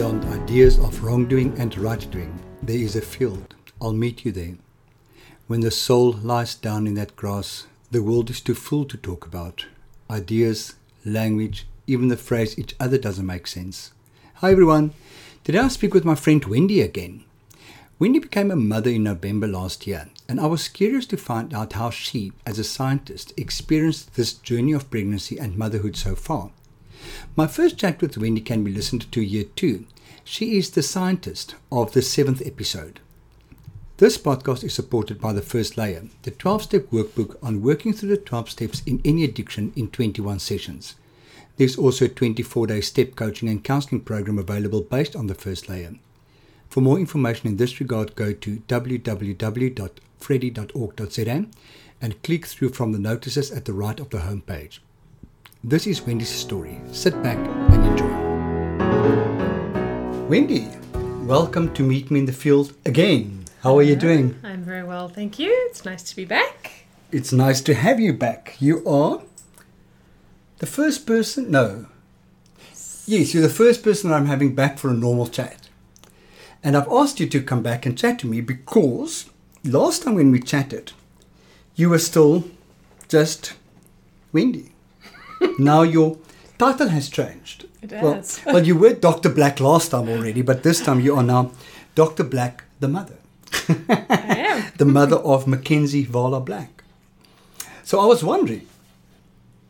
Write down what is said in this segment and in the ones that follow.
beyond ideas of wrongdoing and right doing, there is a field. I'll meet you there. When the soul lies down in that grass, the world is too full to talk about. Ideas, language, even the phrase each other doesn't make sense. Hi everyone. Today I speak with my friend Wendy again. Wendy became a mother in November last year, and I was curious to find out how she, as a scientist, experienced this journey of pregnancy and motherhood so far. My first chat with Wendy can be listened to here too. She is the scientist of the seventh episode. This podcast is supported by the First Layer, the 12 step workbook on working through the 12 steps in any addiction in 21 sessions. There's also a 24 day step coaching and counseling program available based on the First Layer. For more information in this regard, go to www.freddie.org.za and click through from the notices at the right of the homepage. This is Wendy's story. Sit back and enjoy. Wendy, welcome to Meet Me in the Field again. How are you doing? I'm very well, thank you. It's nice to be back. It's nice to have you back. You are the first person, no. Yes, you're the first person I'm having back for a normal chat. And I've asked you to come back and chat to me because last time when we chatted, you were still just Wendy. Now your title has changed. It Well, has. well, you were Dr. Black last time already, but this time you are now Dr. Black, the mother. I am. the mother of Mackenzie Vala Black. So I was wondering,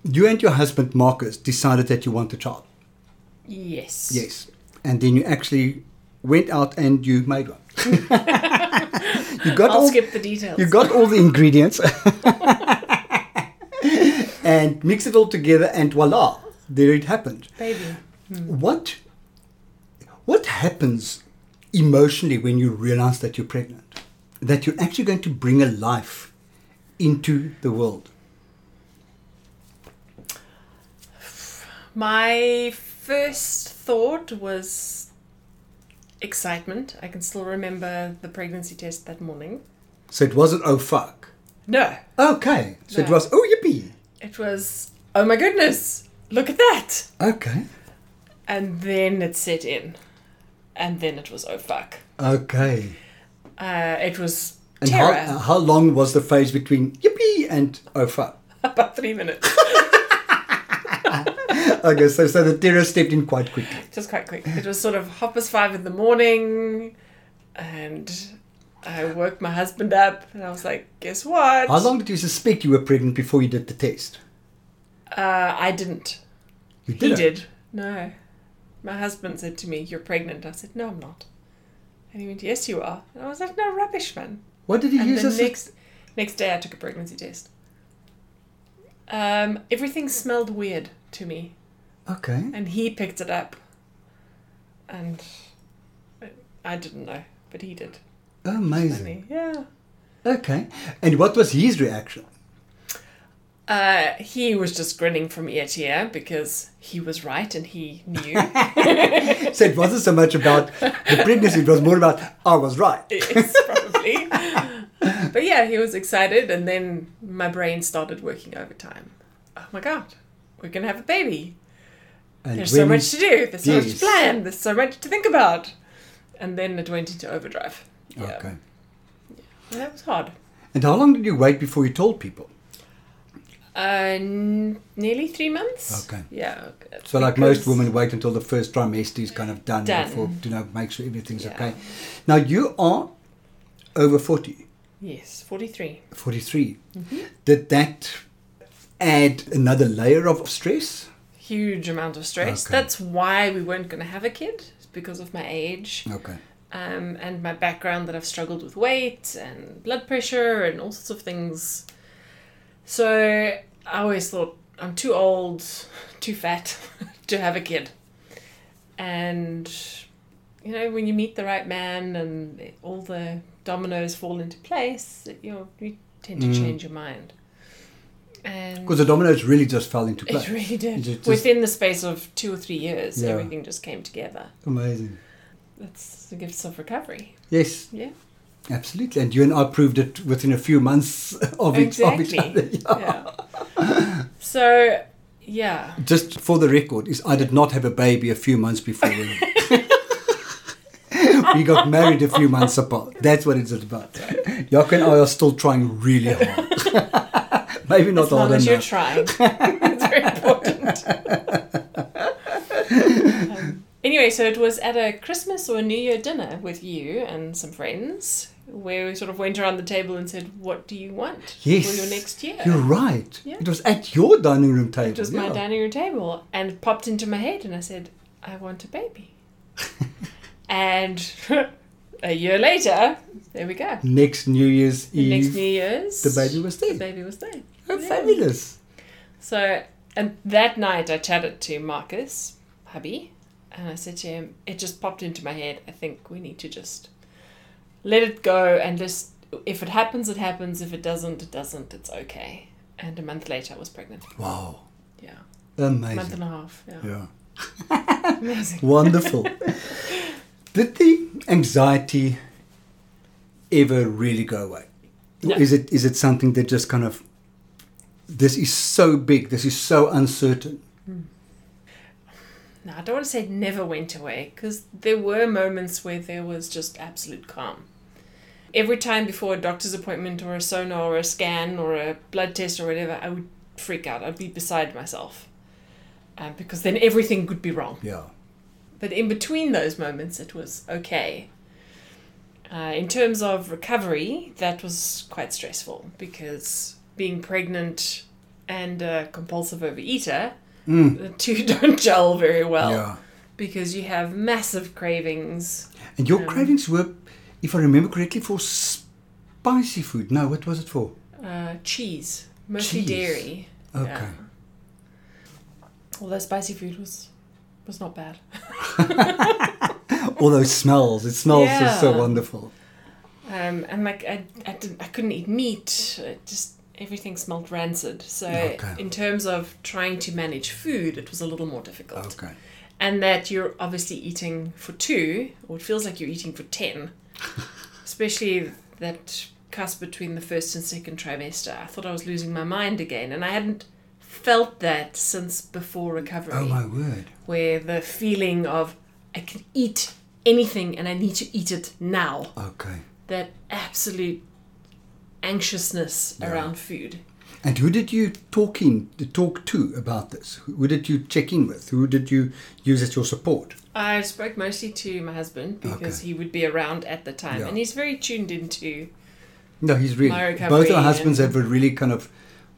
you and your husband Marcus decided that you want a child. Yes. Yes. And then you actually went out and you made one. you got I'll all skip the details. you got all the ingredients and mixed it all together and voila, there it happened. baby. Hmm. What what happens emotionally when you realize that you're pregnant? That you're actually going to bring a life into the world. My first thought was excitement. I can still remember the pregnancy test that morning. So it wasn't oh fuck. No, Okay. So it was oh yippee. It was oh my goodness, look at that. Okay. And then it set in. And then it was oh fuck. Okay. Uh, it was And terror. how, how long was the phase between yippee and oh fuck? About three minutes. Okay, so, so the terror stepped in quite quickly. just quite quick. It was sort of hoppers five in the morning, and I woke my husband up, and I was like, "Guess what?" How long did you suspect you were pregnant before you did the test? Uh, I didn't. You He didn't? did. No. My husband said to me, "You're pregnant." I said, "No, I'm not." And he went, "Yes, you are." And I was like, "No, rubbish, man." What did he And use the as next next day, I took a pregnancy test. Um, everything smelled weird to me, Okay. and he picked it up, and I didn't know, but he did. Amazing. Yeah. Okay. And what was his reaction? Uh, he was just grinning from ear to ear because he was right and he knew. So it wasn't so much about the pregnancy, it was more about I was right. yes, probably. but yeah, he was excited, and then my brain started working overtime. Oh my god, we're gonna have a baby. And There's so much to do. There's so much to plan. There's so much to think about. And then it went into overdrive. Yeah. Okay. Yeah. that was hard. And how long did you wait before you told people? Uh, n- nearly three months. Okay. Yeah. So, like most women, wait until the first trimester is kind of done, Done. before you know make sure everything's Yeah. okay. Now you are over 40, Yes, forty-three. 43. Mm-hmm. Did that add another layer of stress? Huge amount of stress. Okay. That's why we weren't going to have a kid. Because of my age. Okay. Um, and my background that I've struggled with weight and blood pressure and all sorts of things. So I always thought I'm too old, too fat to have a kid. And you know, when you meet the right man and all the dominoes fall into place, you know, you tend to Mm. change your mind. And Because the dominoes really just fell into place. it really did. It just- Within the space of two or three years, Yeah. everything just came together. Amazing. That's the gifts of recovery. Yes, Yeah. absolutely. And you and I proved it within a few months of, each, of each other. Exactly. yeah. So, yeah. Just for the record, is I did not have a baby a few months before we we got married a few months apart. That's what it's about. Jaco and I are still trying really hard. Maybe not As long hard as you're trying. it's very important. Anyway, so it was at a Christmas or a New Year dinner with you and some friends where we sort of went around the table and said, What do you want Yes. for your next year? You're right. Yeah. It was at your dining room table. It was my dining room table and it popped into my head and I said, I want a baby. and a year later, there we go. Next New Year's Eve, next New Year's, the baby was there. the baby was there. Oh, Yeah. fabulous. So, and that night I chatted to Marcus, hubby, and I said to him, it just popped into my head. I think we need to just let it go and just, if it happens, it happens. If it doesn't, it doesn't. It's okay. And a month later, I was pregnant. Wow. Yeah. Amazing. A month and a half. Yeah. Yeah. Amazing. Wonderful. Did the anxiety ever really go away? No. Is it is it something that just kind of this is so big, this is so uncertain. Hmm. No, I don't want to say it never went away because there were moments where there was just absolute calm. Every time before a doctor's appointment or a sonar or a scan or a blood test or whatever, I would freak out. I'd be beside myself um, because then everything could be wrong. Yeah. But in between those moments, it was okay. Uh, in terms of recovery, that was quite stressful because being pregnant and a compulsive overeater, Mm. the two don't gel very well yeah. because you have massive cravings. And your Um, cravings were, if I remember correctly, for spicy food. No, what was it for? Uh, cheese, mostly Cheese. dairy. Okay. Yeah. Although spicy food was was not bad. All those smells. It smells just so wonderful. Um, and like I, I, didn't, I couldn't eat meat. It just everything smelled rancid. So Okay. in terms of trying to manage food, it was a little more difficult. Okay. And that you're obviously eating for two, or it feels like you're eating for ten. Especially that cusp between the first and second trimester. I thought I was losing my mind again, and I hadn't felt that since before recovery Oh my word. where the feeling of I can eat anything and I need to eat it now. Okay. That absolute anxiousness Yeah. around food. And who did you talk in to talk to about this? Who did you check in with? Who did you use as your support? I spoke mostly to my husband because Okay. he would be around at the time Yeah. and he's very tuned into No, he's really. My Both our husbands and- have a really kind of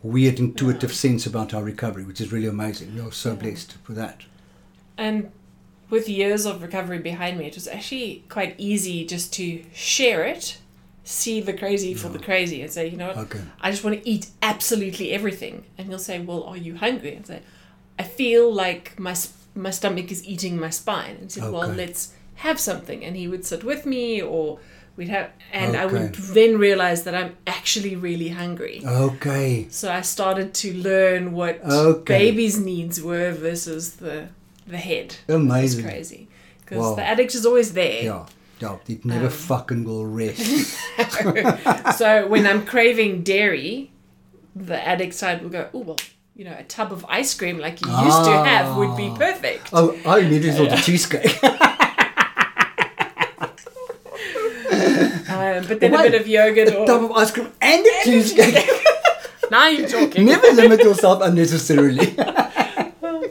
weird, intuitive sense about our recovery, which is really amazing. You're so Yeah. blessed for that. and with years of recovery behind me it was actually quite easy just to share it, see the crazy for the crazy and say, you know what, Okay. I just want to eat absolutely everything. And he'll say, Well, are you hungry? And say, I feel like my, my stomach is eating my spine. And said, Well, let's have something. And he would sit with me or we'd have, and I would then realize that I'm actually really hungry. Okay. So I started to learn what Okay. baby's needs were versus the, the head. It's Amazing. crazy. Because Wow. the addict is always there. Yeah. Yeah. It never Um, fucking will rest. so when I'm craving dairy, the addict side will go, oh, well, you know, a tub of ice cream like you used to have would be Ah. perfect. oh, I immediately thought of cheesecake. Um, but then Wait, a bit of yogurt a tub of ice cream and a cheesecake. Now you're talking. never limit yourself unnecessarily.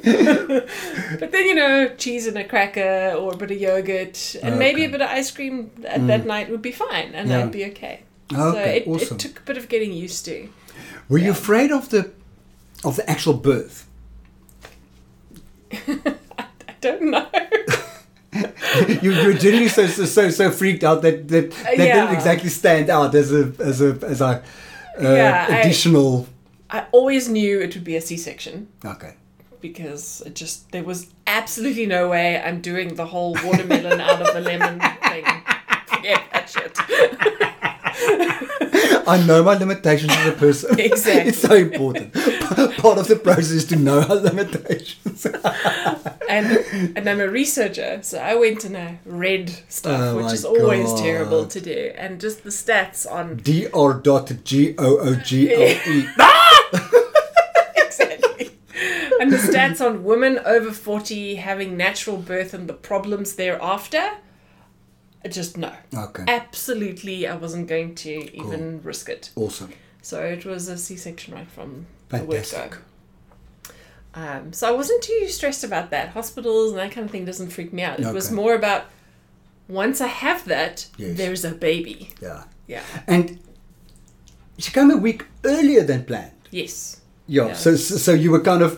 But then, you know, cheese and a cracker or a bit of yogurt and maybe a bit of ice cream at that night would be fine and Yeah. I'd be okay. so Okay, it, awesome. it took a bit of getting used to. Were you afraid of the of the actual birth? I don't know. you were generally so so so, so freaked out that that, that didn't exactly stand out as a as a as a uh, Yeah, I- additional. I always knew it would be a C section. okay. Because it just there was absolutely no way I'm doing the whole watermelon out of the lemon thing. Forget that shit. I know my limitations as a person. Exactly. it's so important. Part of the process is to know our limitations. And and I'm a researcher, so I went and I read stuff, Oh which is always God. terrible to do. And just the stats on Dr. And the stats on women over 40 having natural birth and the problems thereafter Just no. Okay. Absolutely, I wasn't going to even risk it. Awesome. So it was a C-section right from the word go Um, so I wasn't too stressed about that. Hospitals and that kind of thing doesn't freak me out. It was more about once I have that, Yes. there's a baby. Yeah. Yeah. And she came a week earlier than planned. Yes. Yeah. Yeah. So, so so you were kind of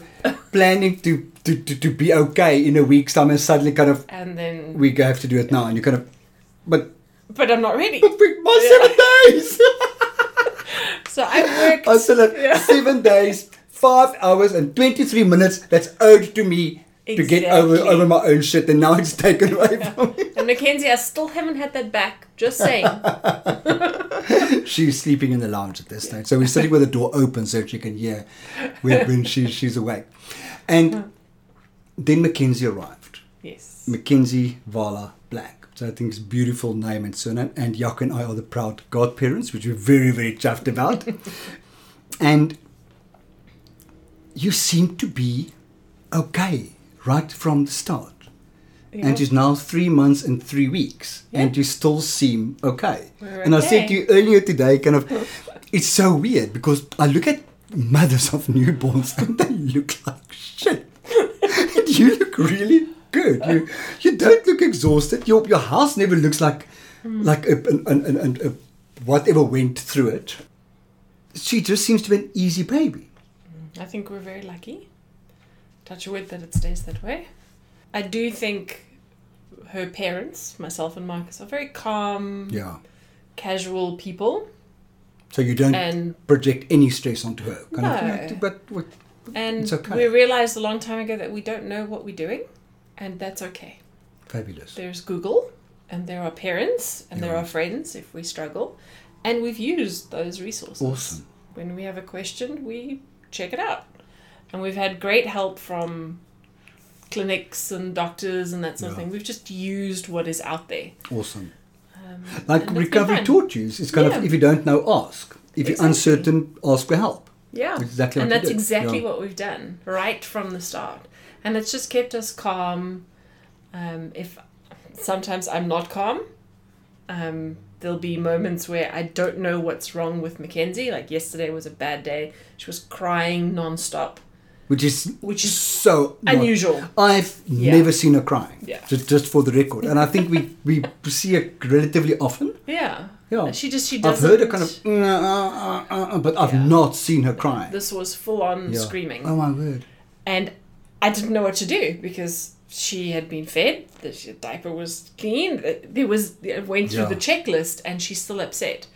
planning to, to, to, to be okay in a week's time and suddenly kind of And then, we have to do it now and you kind of but but I'm not ready. but my seven days So I worked. I still have Yeah. seven days, five hours and twenty three minutes that's owed to me to get over over my own shit and now it's taken away from me. And Mackenzie, I still haven't had that back. Just saying. She's sleeping in the lounge at this stage. So we're sitting with the door open so she can hear when, she, she's awake. And then Mackenzie arrived. yes. Mackenzie Vala Black. So I think it's a beautiful name and surname. And Jaco and I are the proud godparents, which we're very, very chuffed about. and you seem to be okay right from the start. Yeah. And she's now three months and three weeks, and Yeah. you still seem okay. We're and I said to you earlier today, kind of, it's so weird because I look at mothers of newborns and they look like shit. and you look really good. You you don't look exhausted. Your your house never looks like Hmm. like a, an, an, an, an, a whatever went through it. She just seems to be an easy baby. I think we're very lucky. Touch wood that it stays that way. I do think her parents, myself and Marcus, are very calm, Yeah. casual people. So you don't And project any stress onto her. Kind of, No. "Yeah, but what, and It's okay. we realized a long time ago that we don't know what we're doing, and that's okay. fabulous. There's Google, and there are parents, and there are friends if we struggle, and we've used those resources. Awesome. When we have a question, we check it out, and we've had great help from clinics and doctors and that sort of thing. We've just used what is out there. Awesome. Um, Like and it's been recovery taught you, it's kind Yeah. of if you don't know, ask. If you're uncertain, ask for help. Yeah. Exactly and that's exactly Yeah. what we've done right from the start. And it's just kept us calm. Um, if sometimes I'm not calm, um, there'll be moments where I don't know what's wrong with Mackenzie. Like yesterday was a bad day. She was crying nonstop, Which is which is so not- unusual. I've Yeah. never seen her crying. Yeah. Just, just for the record. And I think we, we see her relatively often. Yeah. Yeah. She just she I've heard her kind of, "Mm, uh, uh, uh, uh," but I've Yeah. not seen her crying. This was full on Yeah. screaming. Oh my word. And I didn't know what to do because she had been fed, the diaper was clean, th- there was it went through the checklist, and she's still upset.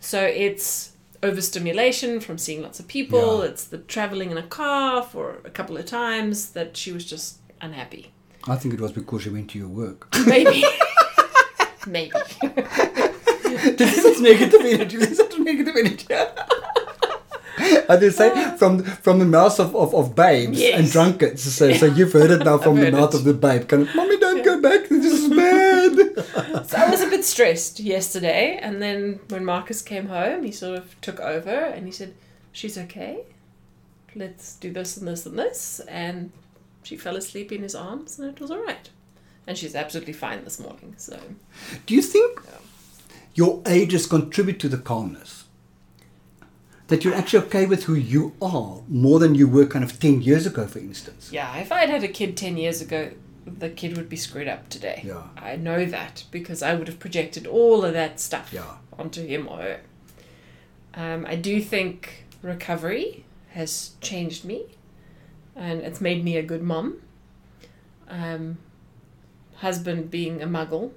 So it's overstimulation from seeing lots of people. Yeah. It's the traveling in a car for a couple of times that she was just unhappy. I think it was because she went to your work. Maybe. Maybe. this is such negative energy. This is such negative energy. I did say uh. from from the mouth of, of, of babes Yes. and drunkards. So so you've heard it now from the mouth it. of the babe. Kind of, mommy, don't go back. This is bad. So I was a bit stressed yesterday, and then when Marcus came home, he sort of took over and he said, She's okay. Let's do this and this and this. And she fell asleep in his arms, and it was all right. And she's absolutely fine this morning. So, Do you think Yeah. your ages contribute to the calmness? That you're actually okay with who you are more than you were kind of 10 years ago, for instance? yeah, if I had had a kid 10 years ago, the kid would be screwed up today. Yeah. I know that because I would have projected all of that stuff Yeah. onto him or her. Um, I do think recovery has changed me and it's made me a good mum. Um, husband being a muggle.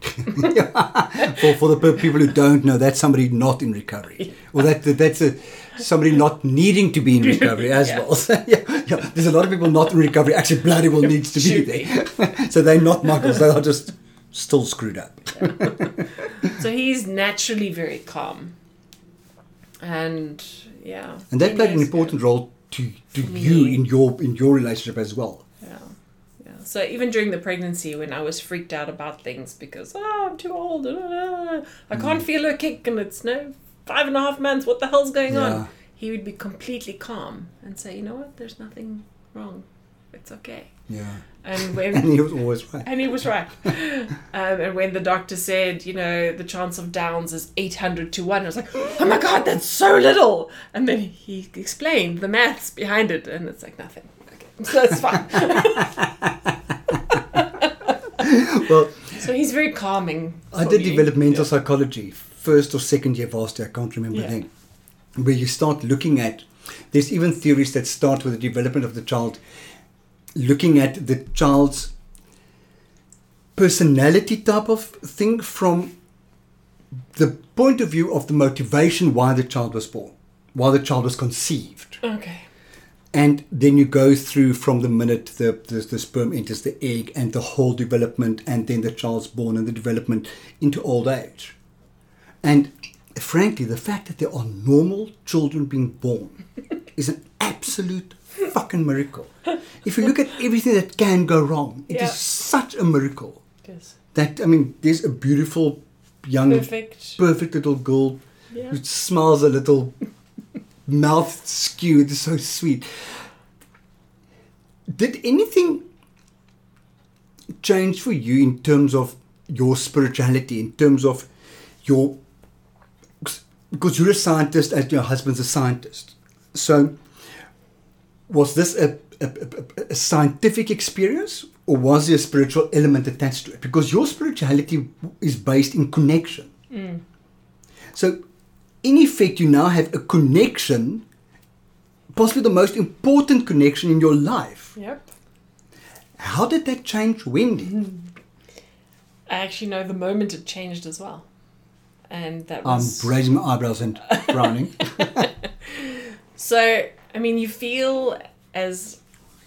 for, for the people who don't know, that's somebody not in recovery. Or that, that that's a, somebody not needing to be in recovery as Yeah. well. So, yeah, yeah, there's a lot of people not in recovery actually bloody well needs to be there. so they're not muggles, they are just still screwed up. So he's naturally very calm. And yeah. And that played an important role to, to you in your in your relationship as well. So even during the pregnancy, when I was freaked out about things because oh I'm too old, da, da, da, I Mm. can't feel her kick, and it's no five and a half months. What the hell's going Yeah. on? He would be completely calm and say, you know what? There's nothing wrong. it's okay. Yeah. And when And he was always right. And he was right. Um, and when the doctor said, you know, the chance of Downs is 800 to 1, I was like, oh my god, that's so little. And then he explained the maths behind it, and it's like nothing. Okay, so it's fine. Well, so he's very calming. I did you. developmental Yeah. psychology, first or second year varsity, I can't remember Yeah. then, where you start looking at, there's even theories that start with the development of the child, looking at the child's personality type of thing from the point of view of the motivation why the child was born, why the child was conceived. Okay. And then you go through from the minute the, the, the sperm enters the egg and the whole development, and then the child's born and the development into old age. And frankly, the fact that there are normal children being born is an absolute fucking miracle. If you look at everything that can go wrong, it is Yeah. such a miracle. Yes. That, I mean, there's a beautiful, young, Perfect. perfect little girl Yeah. who smiles a little mouth skewed so sweet. Did anything change for you in terms of your spirituality in terms of your because you're a scientist and your husband's a scientist. So was this a, a, a, a scientific experience or was there a spiritual element attached to it? Because your spirituality is based in connection. Mm. So, in effect, you now have a connection, possibly the most important connection in your life. Yep. How did that change Wendy? Hmm. I actually know the moment it changed as well. And that I'm raising my eyebrows and frowning. So, I mean, you feel as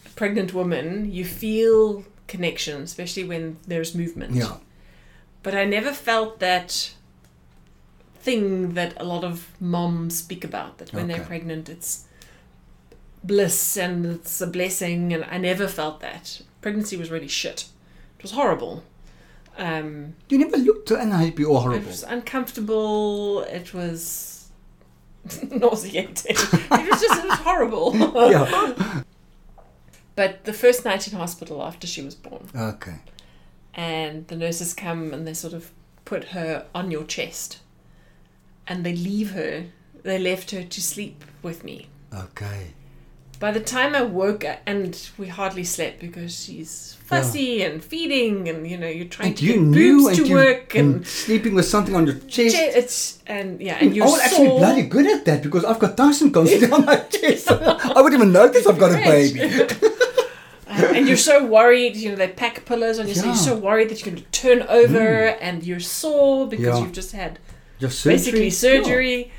a pregnant woman, you feel connection, especially when there's movement. yeah. But I never felt that thing that a lot of moms speak about that when they're pregnant it's bliss and it's a blessing and I never felt that. Pregnancy was really shit. It was horrible. Um, You never looked unhappy or horrible. it was uncomfortable. It was nauseating. it was just it was horrible. yeah. But the first night in hospital after she was born, Okay. and the nurses come and they sort of put her on your chest, and they leave her. They left her to sleep with me. Okay. By the time I woke, and we hardly slept because she's fussy and feeding, and you know you're trying And to you get boobs and to you work, and and sleeping with something on your chest. che- it's and yeah, and I you're I was actually bloody good at that because I've got Tyson constantly on my chest. I wouldn't even notice I've got a baby. Um, and you're so worried, you know, they pack pillows on you, so you're so worried that you're going to turn over and you're sore because Yeah. you've just had Your surgery. basically surgery.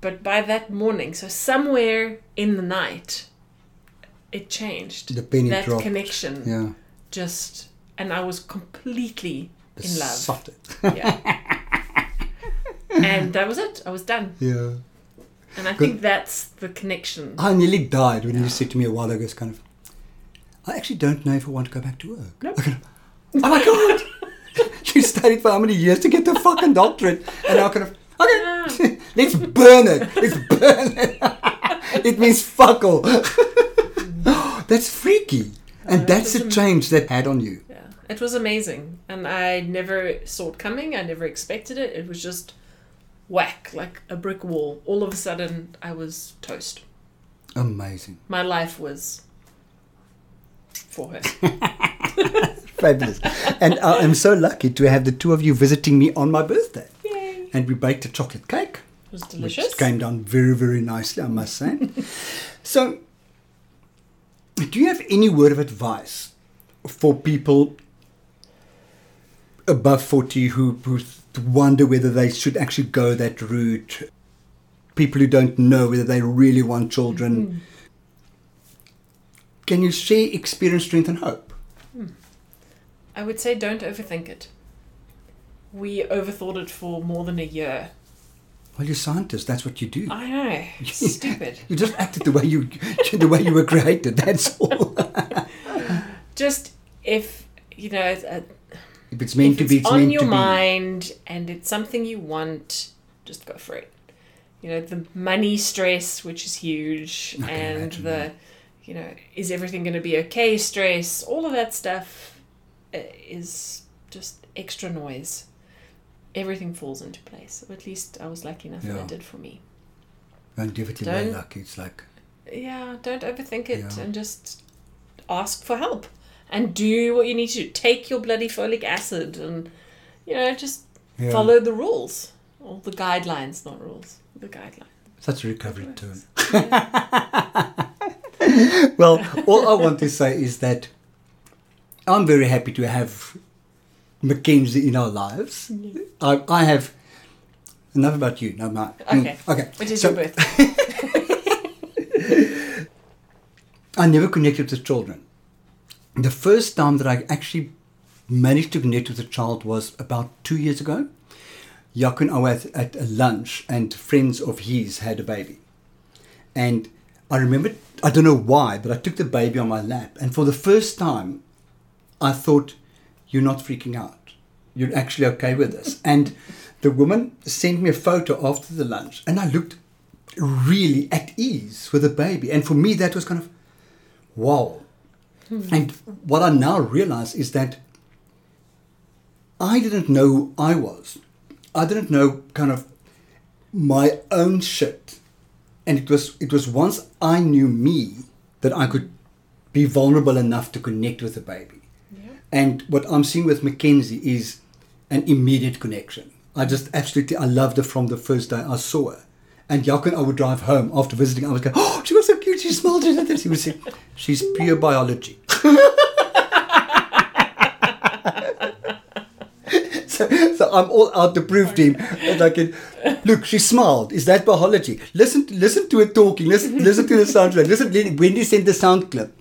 But by that morning, so somewhere in the night, it changed. The penny that dropped. connection Yeah. just, and I was completely in love. Besotted. Yeah. and that was it. I was done. Yeah. And I think that's the connection. I nearly died when you said to me a while ago, it's kind of, I actually don't know if I want to go back to work. Nope. I kind of, oh my God! you studied for how many years to get the fucking doctorate? And now kind of, okay, let's burn it. Let's burn it. it means fuck all. that's freaky. And Uh, that's the change that had on you. Yeah, it was amazing, and I never saw it coming. I never expected it. It was just whack, like a brick wall. All of a sudden, I was toast. Amazing. My life was for her. Fabulous. and I am so lucky to have the two of you visiting me on my birthday. Yay! And we baked a chocolate cake. It was delicious. Which came down very, very nicely, I must say. so, do you have any word of advice for people above 40 who, who wonder whether they should actually go that route? People who don't know whether they really want children. Hmm. Can you share experience, strength, and hope? I would say don't overthink it. We overthought it for more than a year. Well, you're scientists. That's what you do. I know. Stupid. You just acted the way you the way you were created. That's all. Just if you know, it's if it's meant if to it's be, it's on your mind and it's something you want, just go for it. You know, the money stress, which is huge, and the, yeah. you know, is everything going to be okay? Stress, all of that stuff uh, Uh, is just extra noise. Everything falls into place. Or at least I was lucky enough that it did for me. Don't give it away Don't- like it's like Yeah, don't overthink it Yeah. and just ask for help and do what you need to do. Take your bloody folic acid and, you know, just yeah. follow the rules or the guidelines, not rules, the guidelines. such a recovery term. Yeah. Well, all I want to say is that I'm very happy to have Mackenzie in our lives. Mm-hmm. I, I have enough about you. No, my, mm, Okay. okay. Which is So, your birthday. I never connected with children. The first time that I actually managed to connect with a child was about two years ago. Jaco and I were at, at a lunch, and friends of his had a baby. And I remember, I don't know why, but I took the baby on my lap, and for the first time, I thought, You're not freaking out. You're actually okay with this. And the woman sent me a photo after the lunch, and I looked really at ease with the baby. And for me, that was kind of, wow. Hmm. And what I now realize is that I didn't know who I was. I didn't know kind of my own shit. And it was it was once I knew me that I could be vulnerable enough to connect with the baby. And what I'm seeing with Mackenzie is an immediate connection. I just absolutely I loved her from the first day I saw her. And and I would drive home after visiting. I was going, oh, she was so cute. She smiled. She did this. He would say, she's pure biology. so, so I'm all out to prove to him I can. Look, she smiled. Is that biology? Listen, listen to her talking. Listen, listen to the soundtrack. Listen, Wendy sent the sound clip.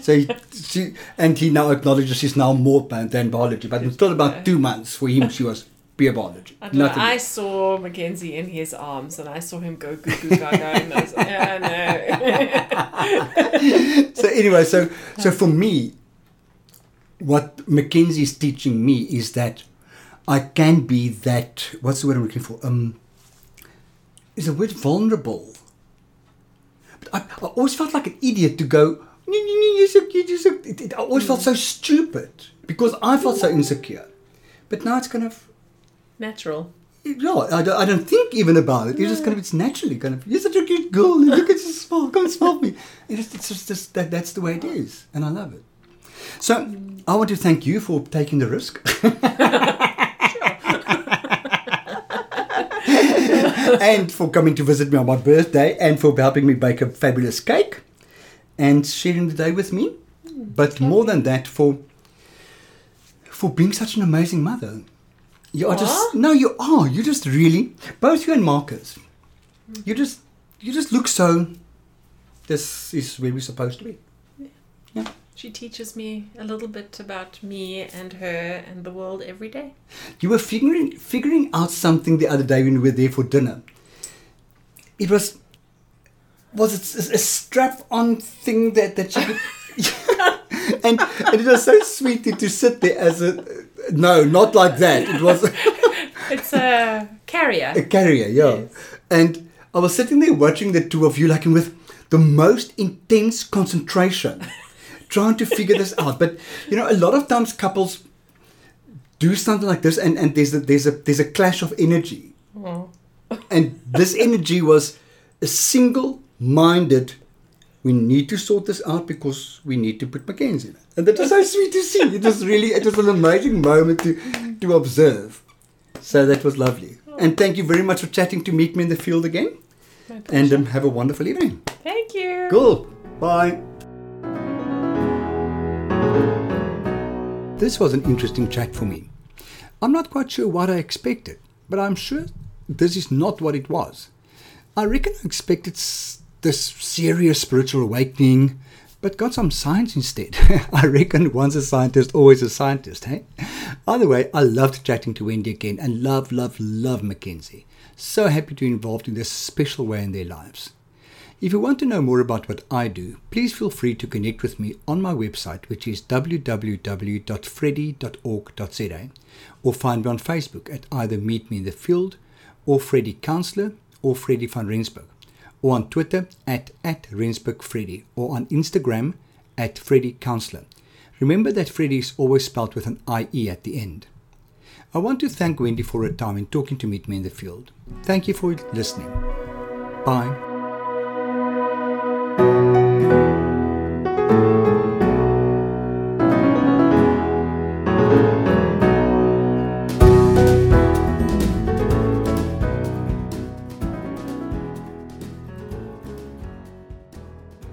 So he, she, and he now acknowledges she's now more plant than biology, but it's still about two months for him. She was pure biology. I, know, I saw Mackenzie in his arms and I saw him go goo goo gaga and I was like, no. so anyway, so so for me, what Mackenzie is teaching me is that I can be that. What's the word I'm looking for? Um, is the word vulnerable? But I, I always felt like an idiot to go. "Nee, nee, nee, You're. You're. It, I always felt so stupid because I felt so insecure. But now it's kind of. Natural. No, I don't, I don't think even about it. It's just kind of, it's naturally kind of, you're such a cute girl. and Look at you smile. Come and smile me. It's just, it's just, just that, that's the way it is. And I love it. So I want to thank you for taking the risk. and for coming to visit me on my birthday and for helping me bake a fabulous cake and sharing the day with me. But more than that, for for being such an amazing mother. You are just no, you are. You just really both you and Marcus. You just you just look so. This is where we're supposed to be. Yeah. She teaches me a little bit about me and her and the world every day. You were figuring figuring out something the other day when we were there for dinner. It was was it a- a strap-on thing that that you could, and, and it was so sweet to, sit there as a no, not like that. It was It's a carrier. a carrier, yeah. Yes. And I was sitting there watching the two of you, like with the most intense concentration, trying to figure this out. But you know, a lot of times couples do something like this, and, and there's a there's a there's a clash of energy, Oh. and this energy was a single-minded. We need to sort this out because we need to put Mackenzie in it. And that was so sweet to see. It was really, it was an amazing moment to, to observe. So that was lovely. And thank you very much for chatting to meet me in the field again. And um, have a wonderful evening. Thank you. Cool. Bye. This was an interesting chat for me. I'm not quite sure what I expected, but I'm sure this is not what it was. I reckon I expected this serious spiritual awakening, but got some science instead. I reckon once a scientist, always a scientist, hey? Either way, I loved chatting to Wendy again and love, love, love Mackenzie. So happy to be involved in this special way in their lives. If you want to know more about what I do, please feel free to connect with me on my website, which is www.freddie.org.za, or find me on Facebook at either Meet Me in the Field, or Freddie Counselor, or Freddie van Rensburg. Or on Twitter at, at Rensburg or on Instagram at Freddie Counselor. Remember that Freddie is always spelled with an IE at the end. I want to thank Wendy for her time in talking to Meet Me in the Field. Thank you for listening. Bye.